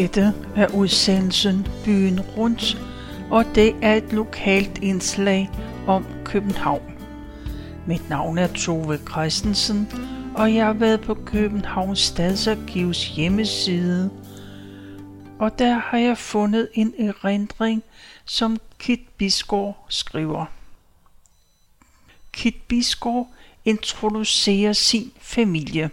Dette er udsendelsen Byen Rundt, og det er et lokalt indslag om København. Mit navn er Tove Christensen, og jeg har været på Københavns Stadsarkivs hjemmeside, og der har jeg fundet en erindring, som Kit Bisgaard skriver. Kit Bisgaard introducerer sin familie.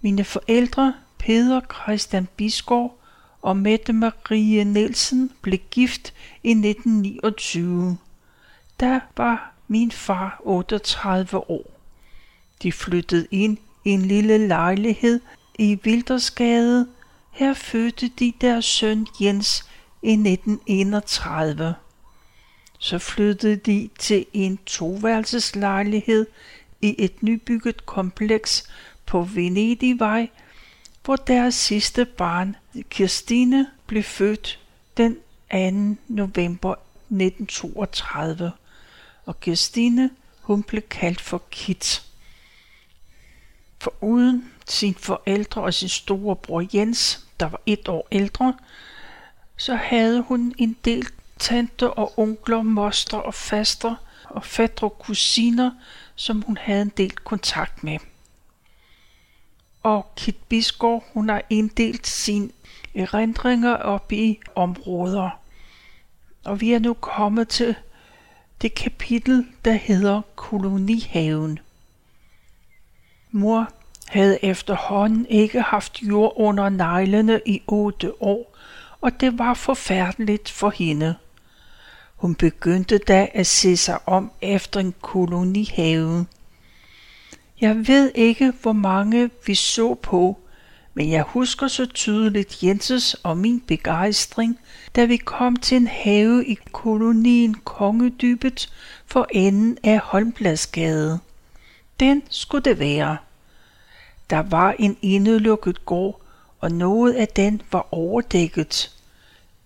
Mine forældre, Peder Christian Bisgaard og Mette Marie Nielsen, blev gift i 1929. Der var min far 38 år. De flyttede ind i en lille lejlighed i Vildersgade. Her fødte de deres søn Jens i 1931. Så flyttede de til en toværelseslejlighed i et nybygget kompleks på Venedigvej hvor deres sidste barn, Kirstine, blev født den 2. november 1932. Og Kirstine, hun blev kaldt for Kit. For uden sine forældre og sin store bror Jens, der var et år ældre, så havde hun en del tante og onkler, moster og faster og fætter og kusiner, som hun havde en del kontakt med. Og Kit Bisgaard, hun har inddelt sine eh, erindringer op i områder. Og vi er nu kommet til det kapitel, der hedder Kolonihaven. Mor havde efterhånden ikke haft jord under neglene i otte år, og det var forfærdeligt for hende. Hun begyndte da at se sig om efter en kolonihave. Jeg ved ikke, hvor mange vi så på, men jeg husker så tydeligt Jenses og min begejstring, da vi kom til en have i kolonien Kongedybet for enden af Holmbladsgade. Den skulle det være. Der var en indelukket gård, og noget af den var overdækket.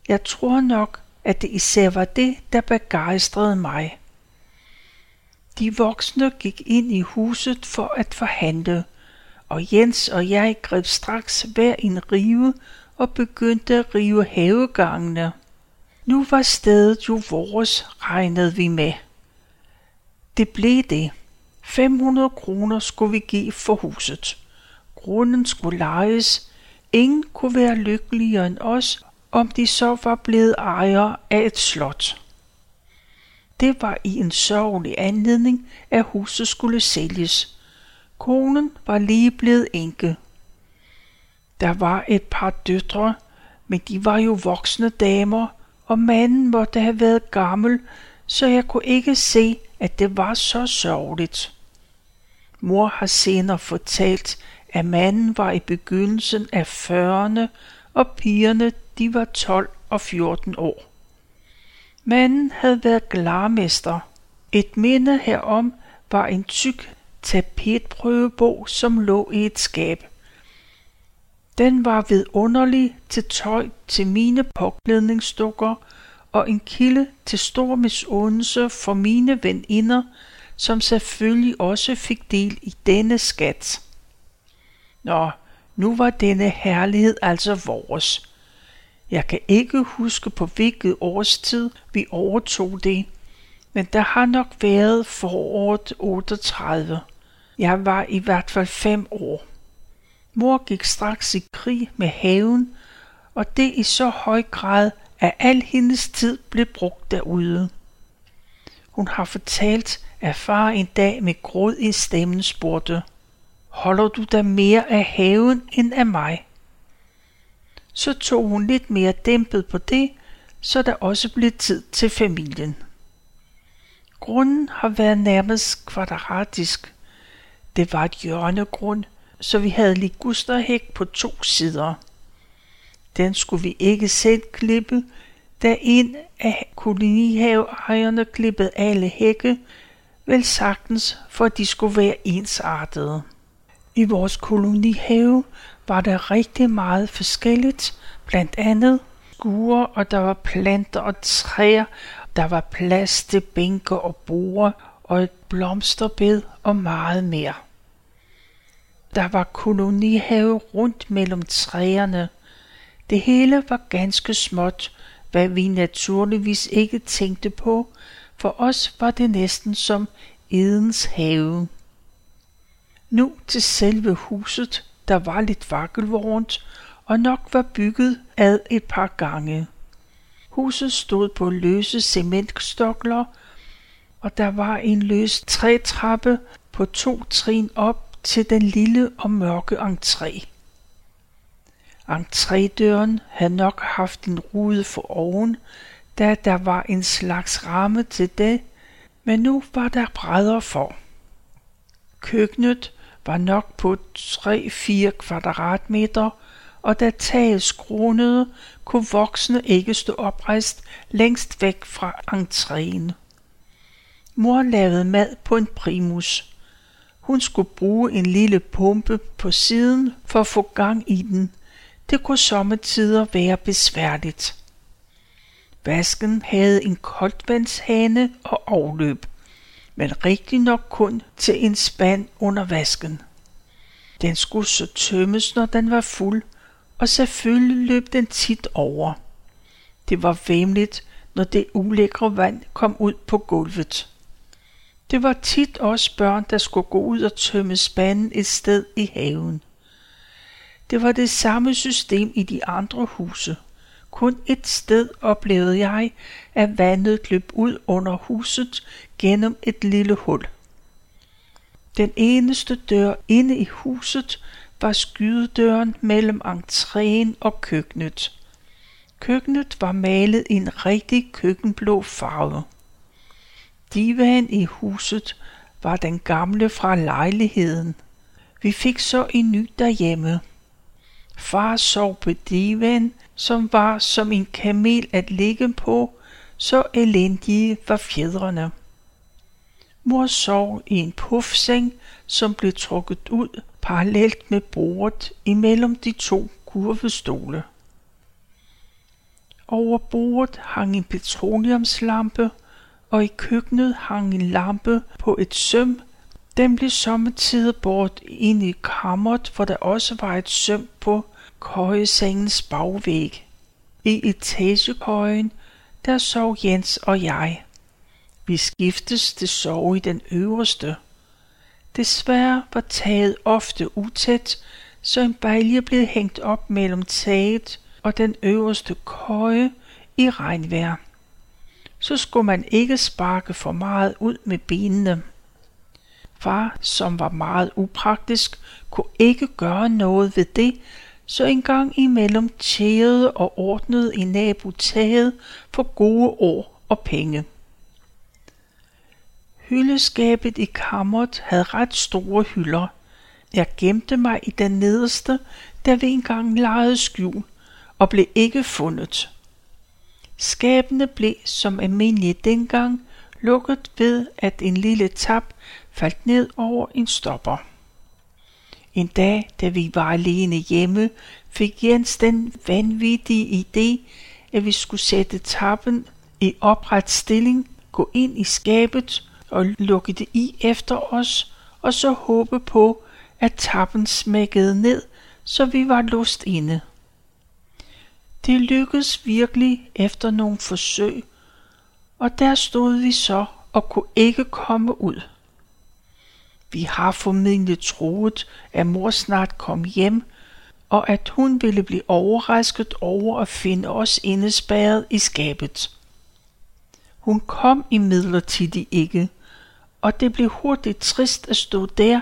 Jeg tror nok, at det især var det, der begejstrede mig. De voksne gik ind i huset for at forhandle, og Jens og jeg greb straks hver en rive og begyndte at rive havegangene. Nu var stedet jo vores, regnede vi med. Det blev det. 500 kroner skulle vi give for huset. Grunden skulle lejes. Ingen kunne være lykkeligere end os, om de så var blevet ejere af et slot. Det var i en sørgelig anledning, at huset skulle sælges. Konen var lige blevet enke. Der var et par døtre, men de var jo voksne damer, og manden måtte have været gammel, så jeg kunne ikke se, at det var så sørgeligt. Mor har senere fortalt, at manden var i begyndelsen af 40'erne, og pigerne de var 12 og 14 år. Manden havde været glarmester. Et minde herom var en tyk tapetprøvebog, som lå i et skab. Den var vidunderlig til tøj til mine påklædningsdukker og en kilde til stor misundelse for mine veninder, som selvfølgelig også fik del i denne skat. Nå, nu var denne herlighed altså vores. Jeg kan ikke huske på hvilket årstid vi overtog det, men der har nok været foråret 38. Jeg var i hvert fald fem år. Mor gik straks i krig med haven, og det i så høj grad, at al hendes tid blev brugt derude. Hun har fortalt, at far en dag med gråd i stemmen spurgte, Holder du da mere af haven end af mig? Så tog hun lidt mere dæmpet på det, så der også blev tid til familien. Grunden har været nærmest kvadratisk. Det var et hjørnegrund, så vi havde ligusterhæk på to sider. Den skulle vi ikke selv klippe, da en af kolonihaveejerne klippede alle hække, vel sagtens for at de skulle være ensartede. I vores kolonihave var der rigtig meget forskelligt, blandt andet skure, og der var planter og træer, der var plads til bænke og borde, og et blomsterbed og meget mere. Der var kolonihave rundt mellem træerne. Det hele var ganske småt, hvad vi naturligvis ikke tænkte på, for os var det næsten som Edens have. Nu til selve huset, der var lidt vakkelvornt og nok var bygget ad et par gange. Huset stod på løse cementstokler, og der var en løs trætrappe på to trin op til den lille og mørke entré. Entrédøren havde nok haft en rude for oven, da der var en slags ramme til det, men nu var der brædder for. Køkkenet var nok på 3-4 kvadratmeter, og da taget skrånede, kunne voksne ikke stå oprejst længst væk fra entréen. Mor lavede mad på en primus. Hun skulle bruge en lille pumpe på siden for at få gang i den. Det kunne sommetider være besværligt. Vasken havde en koldvandshane og afløb, men rigtig nok kun til en spand under vasken. Den skulle så tømmes, når den var fuld, og selvfølgelig løb den tit over. Det var væmligt, når det ulækre vand kom ud på gulvet. Det var tit også børn, der skulle gå ud og tømme spanden et sted i haven. Det var det samme system i de andre huse. Kun et sted oplevede jeg, at vandet løb ud under huset gennem et lille hul. Den eneste dør inde i huset var skydedøren mellem entréen og køkkenet. Køkkenet var malet i en rigtig køkkenblå farve. Divan i huset var den gamle fra lejligheden. Vi fik så en ny derhjemme. Far sov på divan, som var som en kamel at ligge på, så elendige var fjedrene. Mor sov i en puffseng, som blev trukket ud parallelt med bordet imellem de to kurvestole. Over bordet hang en petroleumslampe, og i køkkenet hang en lampe på et søm. Den blev sommetider bort ind i kammeret, hvor der også var et søm på køjesengens bagvæg. I etagekøjen, der sov Jens og jeg. Vi skiftes til sove i den øverste. Desværre var taget ofte utæt, så en balje blev hængt op mellem taget og den øverste køje i regnvejr. Så skulle man ikke sparke for meget ud med benene. Far, som var meget upraktisk, kunne ikke gøre noget ved det, så en gang imellem tjede og ordnede i nabotaget for gode år og penge. Hyldeskabet i kammeret havde ret store hylder. Jeg gemte mig i den nederste, da vi engang lejede skjul, og blev ikke fundet. Skabene blev som almindelige dengang lukket ved, at en lille tap faldt ned over en stopper. En dag, da vi var alene hjemme, fik Jens den vanvittige idé, at vi skulle sætte tappen i opret stilling, gå ind i skabet og lukke det i efter os, og så håbe på, at tappen smækkede ned, så vi var lust inde. Det lykkedes virkelig efter nogle forsøg, og der stod vi så og kunne ikke komme ud. Vi har formentlig troet, at mor snart kom hjem, og at hun ville blive overrasket over at finde os indespærret i skabet. Hun kom imidlertid ikke, og det blev hurtigt trist at stå der,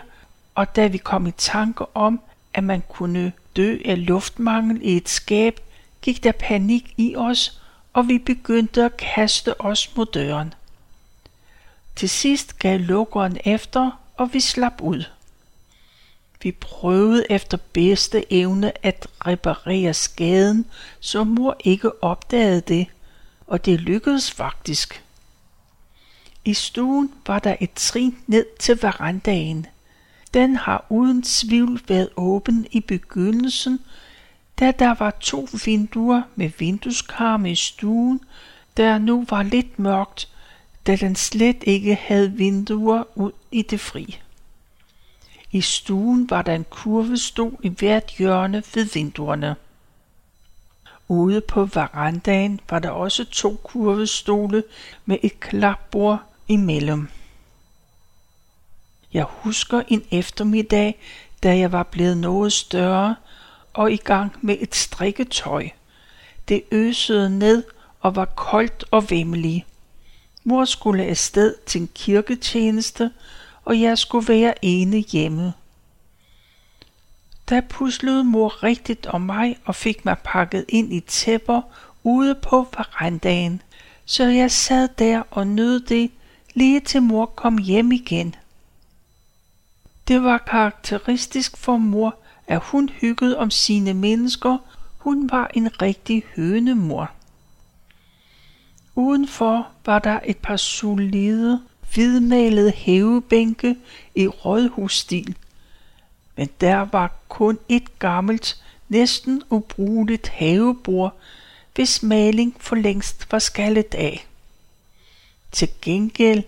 og da vi kom i tanke om, at man kunne dø af luftmangel i et skab, gik der panik i os, og vi begyndte at kaste os mod døren. Til sidst gav lukkeren efter, og vi slap ud. Vi prøvede efter bedste evne at reparere skaden, så mor ikke opdagede det, og det lykkedes faktisk. I stuen var der et trin ned til verandaen. Den har uden tvivl været åben i begyndelsen, da der var to vinduer med vindueskarme i stuen, der nu var lidt mørkt, da den slet ikke havde vinduer ud i det fri. I stuen var der en kurvestol i hvert hjørne ved vinduerne. Ude på verandaen var der også to kurvestole med et klapbord imellem. Jeg husker en eftermiddag, da jeg var blevet noget større og i gang med et strikketøj. Det øsede ned og var koldt og vemmelig. Mor skulle afsted til en kirketjeneste, og jeg skulle være ene hjemme. Da puslede mor rigtigt om mig og fik mig pakket ind i tæpper ude på verandaen, så jeg sad der og nød det, lige til mor kom hjem igen. Det var karakteristisk for mor, at hun hyggede om sine mennesker. Hun var en rigtig hønemor. Udenfor var der et par solide, hvidmalede hævebænke i rådhusstil. Men der var kun et gammelt, næsten ubrugeligt havebord, hvis maling for længst var skallet af. Til gengæld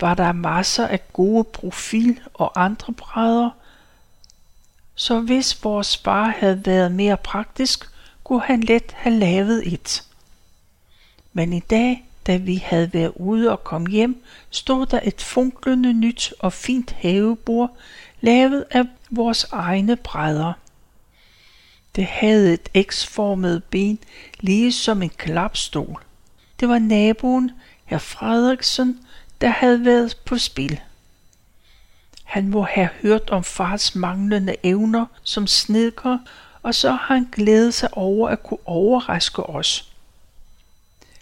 var der masser af gode profil og andre brædder, så hvis vores far havde været mere praktisk, kunne han let have lavet et. Men i dag, da vi havde været ude og kom hjem, stod der et funklende nyt og fint havebord, lavet af vores egne brædder. Det havde et X-formet ben, lige som en klapstol. Det var naboen, herr Frederiksen, der havde været på spil. Han må have hørt om fars manglende evner som snedker, og så har han glædet sig over at kunne overraske os.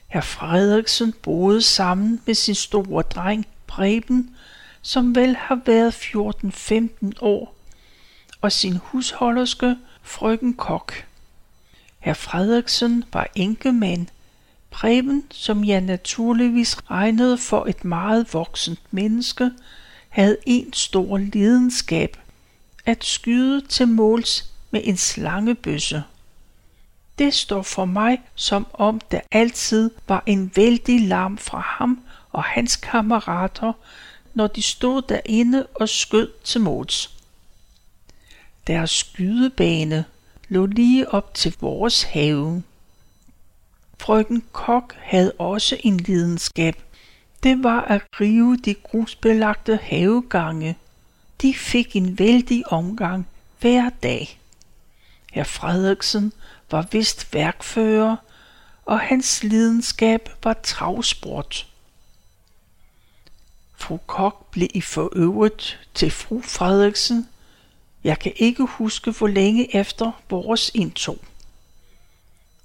Herr Frederiksen boede sammen med sin store dreng Preben, som vel har været 14-15 år, og sin husholderske frøken Kok. Herr Frederiksen var enkemand, Preben, som jeg naturligvis regnede for et meget voksent menneske, havde en stor lidenskab, at skyde til måls med en slangebøsse. Det står for mig som om der altid var en vældig larm fra ham og hans kammerater, når de stod derinde og skød til måls. Deres skydebane lå lige op til vores have. Frøken Kok havde også en lidenskab. Det var at rive de grusbelagte havegange. De fik en vældig omgang hver dag. Herr Frederiksen var vist værkfører, og hans lidenskab var travsport. Fru Kok blev i forøvrigt til fru Frederiksen. Jeg kan ikke huske, hvor længe efter vores indtog.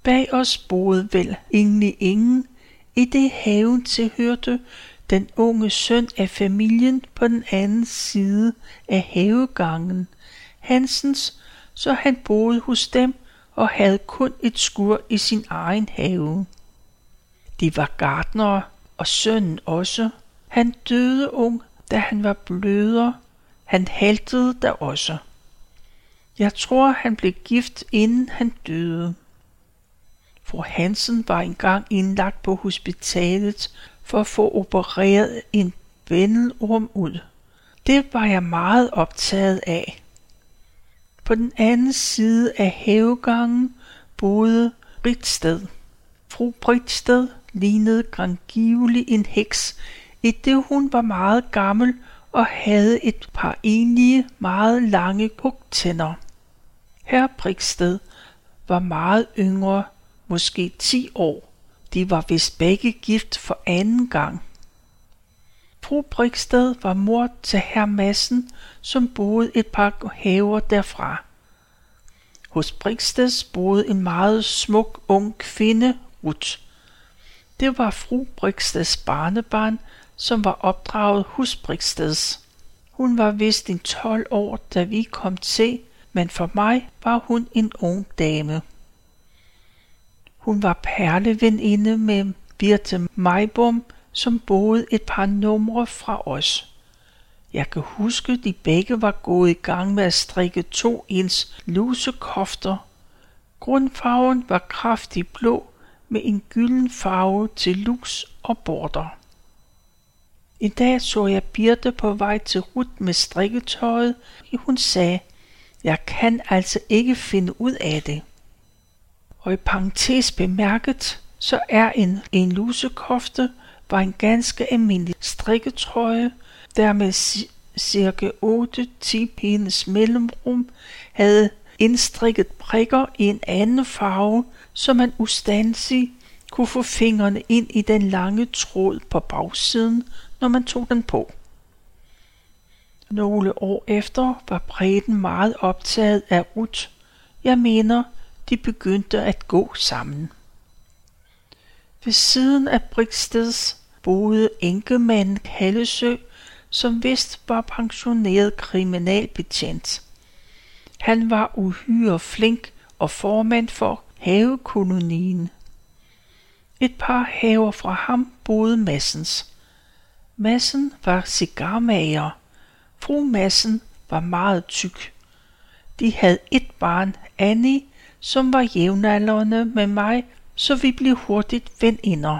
Bag os boede vel egentlig ingen, i det haven tilhørte den unge søn af familien på den anden side af havegangen, Hansens, så han boede hos dem og havde kun et skur i sin egen have. De var gartnere, og sønnen også. Han døde ung, da han var bløder. Han haltede da også. Jeg tror, han blev gift, inden han døde. Fru Hansen var engang indlagt på hospitalet for at få opereret en vendelrum ud. Det var jeg meget optaget af. På den anden side af havegangen boede Britsted. Fru Britsted lignede grangivelig en heks, i det hun var meget gammel og havde et par enlige, meget lange kugtænder. Herr Britsted var meget yngre måske 10 år. De var vist begge gift for anden gang. Fru Briksted var mor til herr Massen, som boede et par haver derfra. Hos Briksteds boede en meget smuk ung kvinde, Ruth. Det var fru Briksteds barnebarn, som var opdraget hos Briksteds. Hun var vist en 12 år, da vi kom til, men for mig var hun en ung dame. Hun var perleveninde med Birte Majbom, som boede et par numre fra os. Jeg kan huske, de begge var gået i gang med at strikke to ens lusekofter. Grundfarven var kraftig blå med en gylden farve til luks og border. En dag så jeg Birte på vej til Rut med strikketøjet, og hun sagde, jeg kan altså ikke finde ud af det. Og i parentes bemærket, så er en, en lusekofte var en ganske almindelig strikketrøje, der med cirka 8-10 pines mellemrum havde indstrikket prikker i en anden farve, så man ustandsigt kunne få fingrene ind i den lange tråd på bagsiden, når man tog den på. Nogle år efter var bredden meget optaget af Rut. Jeg mener, de begyndte at gå sammen. Ved siden af Briksteds boede enkemanden Kallesø, som vist var pensioneret kriminalbetjent. Han var uhyre flink og formand for havekolonien. Et par haver fra ham boede Massens. Massen var cigarmager. Fru Massen var meget tyk. De havde et barn, Annie, som var jævnaldrende med mig, så vi blev hurtigt veninder.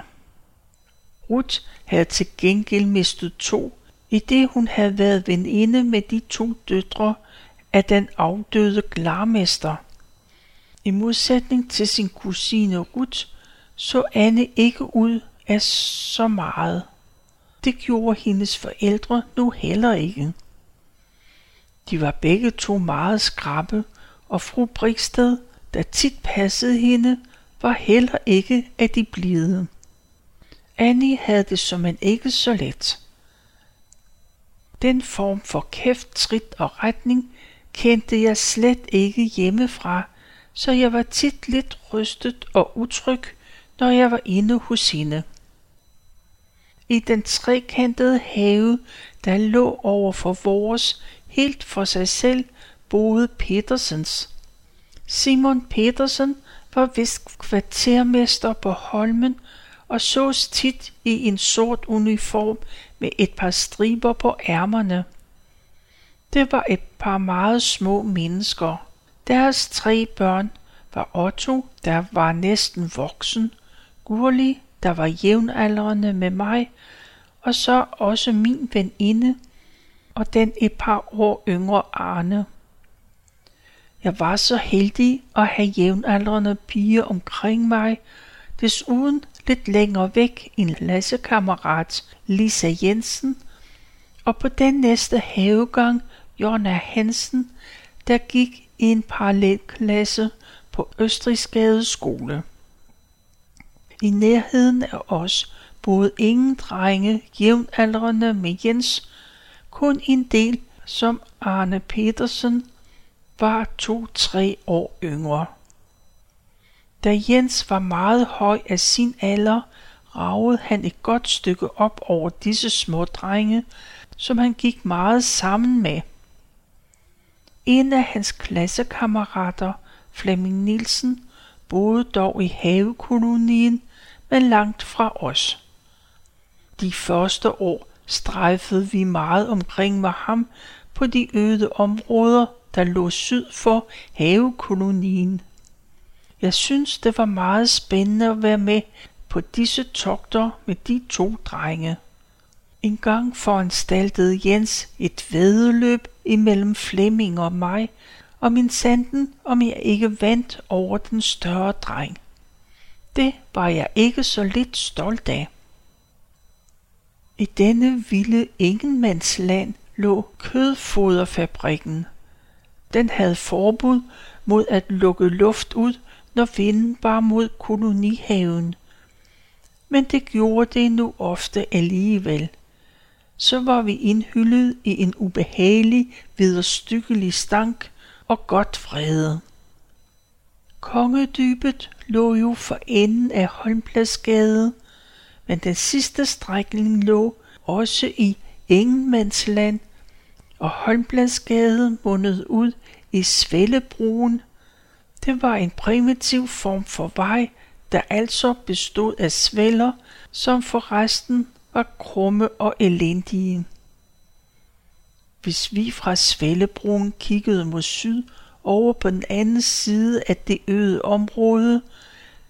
Ruth havde til gengæld mistet to, i det hun havde været veninde med de to døtre af den afdøde glarmester. I modsætning til sin kusine Ruth, så Anne ikke ud af så meget. Det gjorde hendes forældre nu heller ikke. De var begge to meget skrappe, og fru Briksted, der tit passede hende, var heller ikke af de blide. Annie havde det som en ikke så let. Den form for kæft, trit og retning kendte jeg slet ikke hjemmefra, så jeg var tit lidt rystet og utryg, når jeg var inde hos hende. I den trekantede have, der lå over for vores, helt for sig selv, boede Petersens. Simon Petersen var vist kvartermester på Holmen og sås tit i en sort uniform med et par striber på ærmerne. Det var et par meget små mennesker. Deres tre børn var Otto, der var næsten voksen, Gurli, der var jævnaldrende med mig, og så også min veninde, og den et par år yngre Arne. Jeg var så heldig at have jævnaldrende piger omkring mig, desuden lidt længere væk en lassekammerat, Lisa Jensen, og på den næste havegang Jonna Hansen, der gik i en parallelklasse på Østrigsgade skole. I nærheden af os boede ingen drenge jævnaldrende med Jens, kun en del, som Arne Petersen var to-tre år yngre. Da Jens var meget høj af sin alder, ragede han et godt stykke op over disse små drenge, som han gik meget sammen med. En af hans klassekammerater, Flemming Nielsen, boede dog i havekolonien, men langt fra os. De første år strejfede vi meget omkring med ham på de øde områder, der lå syd for havekolonien. Jeg synes, det var meget spændende at være med på disse togter med de to drenge. En gang foranstaltede Jens et vedløb imellem Flemming og mig, og min sanden, om jeg ikke vandt over den større dreng. Det var jeg ikke så lidt stolt af. I denne vilde ingenmandsland lå kødfoderfabrikken. Den havde forbud mod at lukke luft ud, når vinden bar mod kolonihaven. Men det gjorde det nu ofte alligevel. Så var vi indhyllet i en ubehagelig, vederstykkelig stank og godt frede. Kongedybet lå jo for enden af Holmpladsgade, men den sidste strækning lå også i Ingenmandsland, og Holmpladsgade mundede ud i Svællebroen det var en primitiv form for vej, der altså bestod af sveller, som forresten var krumme og elendige. Hvis vi fra Svællebroen kiggede mod syd over på den anden side af det øde område,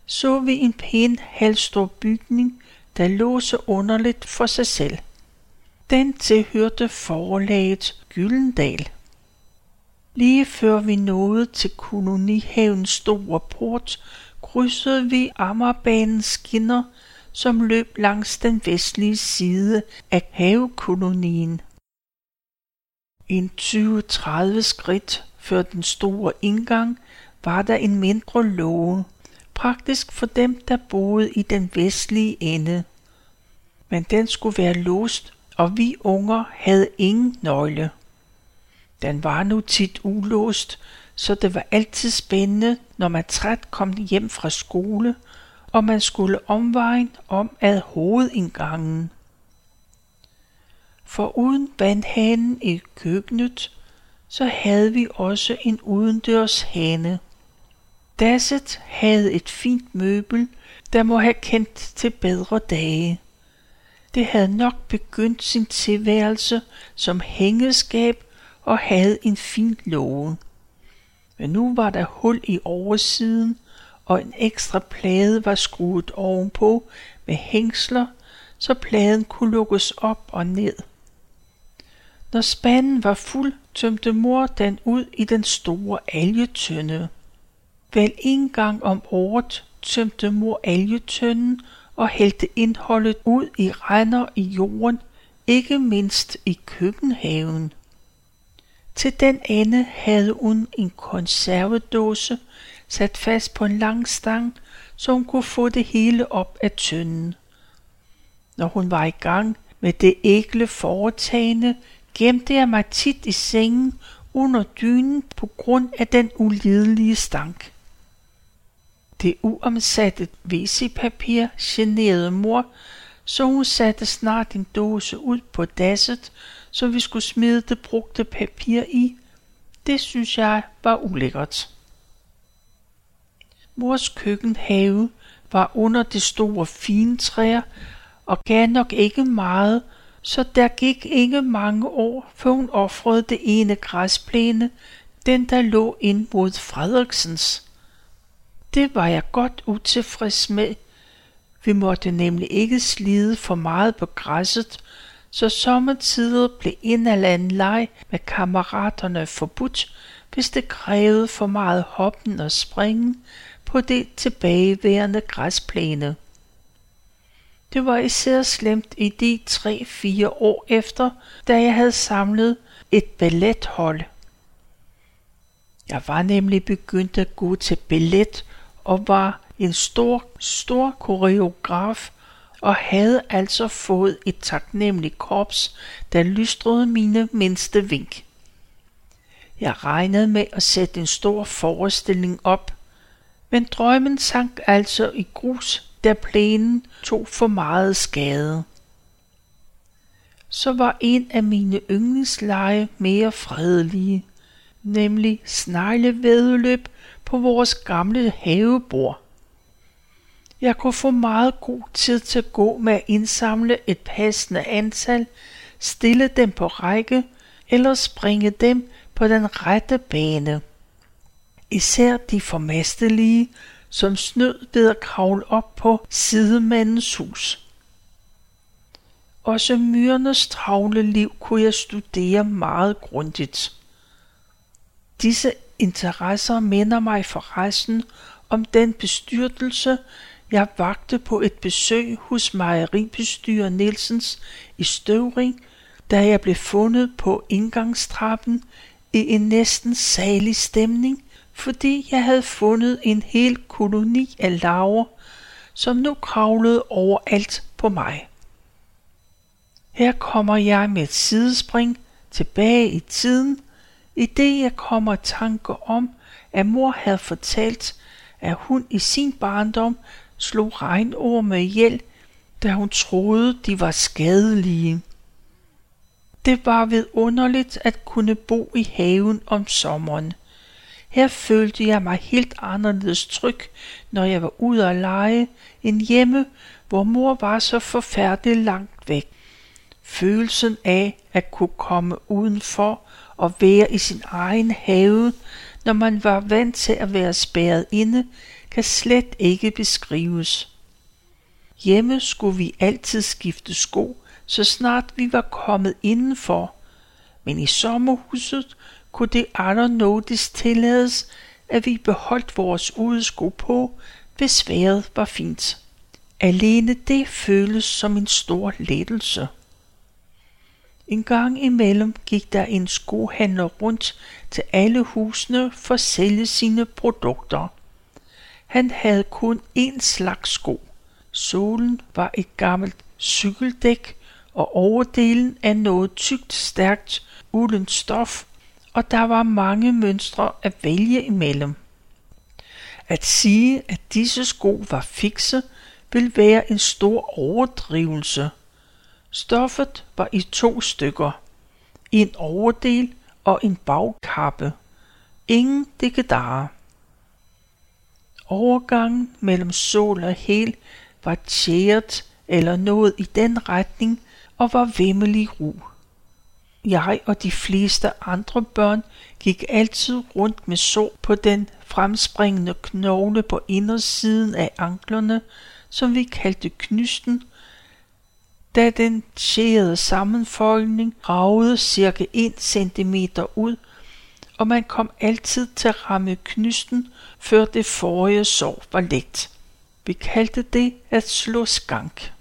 så vi en pæn halvstor bygning, der lå så underligt for sig selv. Den tilhørte forlaget Gyldendal. Lige før vi nåede til kolonihavens store port, krydsede vi Amagerbanens skinner, som løb langs den vestlige side af havekolonien. En 20-30 skridt før den store indgang var der en mindre låge, praktisk for dem, der boede i den vestlige ende. Men den skulle være låst, og vi unger havde ingen nøgle. Den var nu tit ulåst, så det var altid spændende, når man træt kom hjem fra skole, og man skulle omvejen om ad hovedindgangen. For uden vandhanen i køkkenet, så havde vi også en udendørs hane. Dasset havde et fint møbel, der må have kendt til bedre dage. Det havde nok begyndt sin tilværelse som hængeskab og havde en fin låge. Men nu var der hul i oversiden, og en ekstra plade var skruet ovenpå med hængsler, så pladen kunne lukkes op og ned. Når spanden var fuld, tømte mor den ud i den store algetønde. Vel en gang om året tømte mor algetønden og hældte indholdet ud i render i jorden, ikke mindst i køkkenhaven. Til den ende havde hun en konservedåse sat fast på en lang stang, så hun kunne få det hele op af tønden. Når hun var i gang med det ægle foretagende, gemte jeg mig tit i sengen under dynen på grund af den ulidelige stank. Det uomsatte WC-papir generede mor, så hun satte snart en dåse ud på dasset, så vi skulle smide det brugte papir i. Det synes jeg var ulækkert. Mors køkkenhave var under de store fintræer og gav nok ikke meget, så der gik ikke mange år, før hun offrede det ene græsplæne, den der lå ind mod Frederiksens. Det var jeg godt utilfreds med. Vi måtte nemlig ikke slide for meget på græsset, så sommetider blev en eller anden leg med kammeraterne forbudt, hvis det krævede for meget hoppen og springen på det tilbageværende græsplæne. Det var især slemt i de tre-fire år efter, da jeg havde samlet et ballethold. Jeg var nemlig begyndt at gå til ballet og var en stor, stor koreograf og havde altså fået et taknemmeligt korps, der lystrede mine mindste vink. Jeg regnede med at sætte en stor forestilling op, men drømmen sank altså i grus, da plænen tog for meget skade. Så var en af mine yndlingsleje mere fredelige, nemlig sneglevedløb på vores gamle havebord. Jeg kunne få meget god tid til at gå med at indsamle et passende antal, stille dem på række eller springe dem på den rette bane. Især de formastelige, som snød ved at kravle op på sidemandens hus. Også myrenes travle liv kunne jeg studere meget grundigt. Disse interesser minder mig forresten om den bestyrtelse, jeg vagte på et besøg hos mejeribestyrer Nielsens i Støvring, da jeg blev fundet på indgangstrappen i en næsten salig stemning, fordi jeg havde fundet en hel koloni af laver, som nu kravlede overalt på mig. Her kommer jeg med et sidespring tilbage i tiden, i det jeg kommer tanke om, at mor havde fortalt, at hun i sin barndom slog regnorme ihjel, da hun troede, de var skadelige. Det var vidunderligt at kunne bo i haven om sommeren. Her følte jeg mig helt anderledes tryg, når jeg var ude at lege, end hjemme, hvor mor var så forfærdeligt langt væk. Følelsen af at kunne komme udenfor og være i sin egen have, når man var vant til at være spærret inde, kan slet ikke beskrives. Hjemme skulle vi altid skifte sko, så snart vi var kommet indenfor, men i sommerhuset kunne det aldrig nådes tillades, at vi beholdt vores udesko på, hvis vejret var fint. Alene det føles som en stor lettelse. En gang imellem gik der en skohandler rundt til alle husene for at sælge sine produkter. Han havde kun én slags sko. Solen var et gammelt cykeldæk, og overdelen af noget tykt, stærkt, uldent stof, og der var mange mønstre at vælge imellem. At sige, at disse sko var fikse, vil være en stor overdrivelse. Stoffet var i to stykker. En overdel og en bagkappe. Ingen dikkedarer. Overgangen mellem sol og hel var tjæret eller noget i den retning og var vimmelig ro. Jeg og de fleste andre børn gik altid rundt med sår på den fremspringende knogle på indersiden af anklerne, som vi kaldte knysten, da den tjærede sammenfoldning ragede cirka 1 cm ud, og man kom altid til at ramme knysten, før det forrige sår var let. Vi kaldte det at slå skank.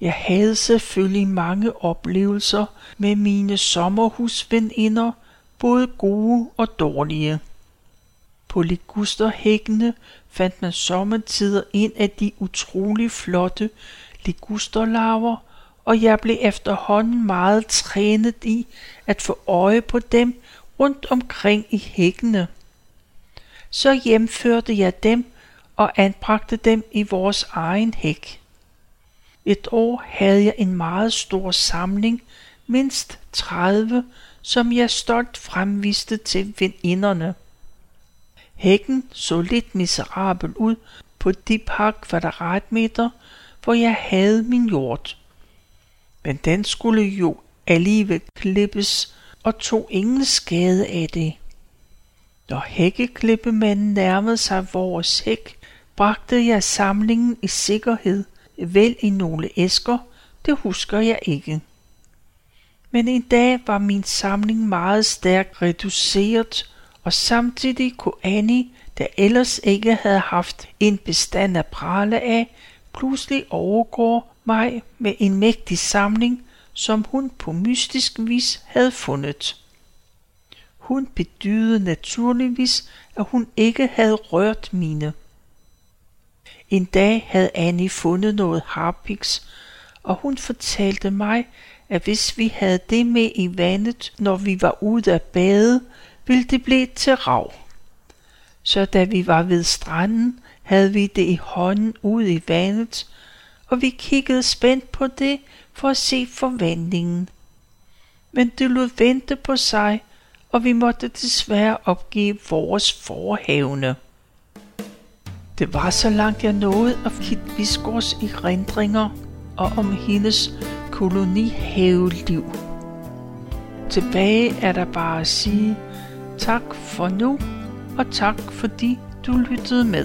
Jeg havde selvfølgelig mange oplevelser med mine sommerhusveninder, både gode og dårlige. På ligusterhækkene fandt man sommetider en af de utrolig flotte ligusterlarver, og jeg blev efterhånden meget trænet i at få øje på dem rundt omkring i hækkene. Så hjemførte jeg dem og anbragte dem i vores egen hæk. Et år havde jeg en meget stor samling, mindst 30, som jeg stolt fremviste til veninderne. Hækken så lidt miserabel ud på de par kvadratmeter, hvor jeg havde min jord. Men den skulle jo alligevel klippes og tog ingen skade af det. Når hækkeklippemanden nærmede sig vores hæk, bragte jeg samlingen i sikkerhed, vel i nogle æsker, det husker jeg ikke. Men en dag var min samling meget stærkt reduceret, og samtidig kunne Annie, der ellers ikke havde haft en bestand at prale af, pludselig overgår mig med en mægtig samling, som hun på mystisk vis havde fundet. Hun bedydede naturligvis, at hun ikke havde rørt mine. En dag havde Annie fundet noget harpiks, og hun fortalte mig, at hvis vi havde det med i vandet, når vi var ude at bade, ville det blive til rav. Så da vi var ved stranden, havde vi det i hånden ude i vandet, og vi kiggede spændt på det for at se forvandlingen. Men det lod vente på sig, og vi måtte desværre opgive vores forhavne. Det var så langt jeg nåede af Kit Visgårds erindringer og om hendes kolonihaveliv. Tilbage er der bare at sige tak for nu, og tak fordi du lyttede med.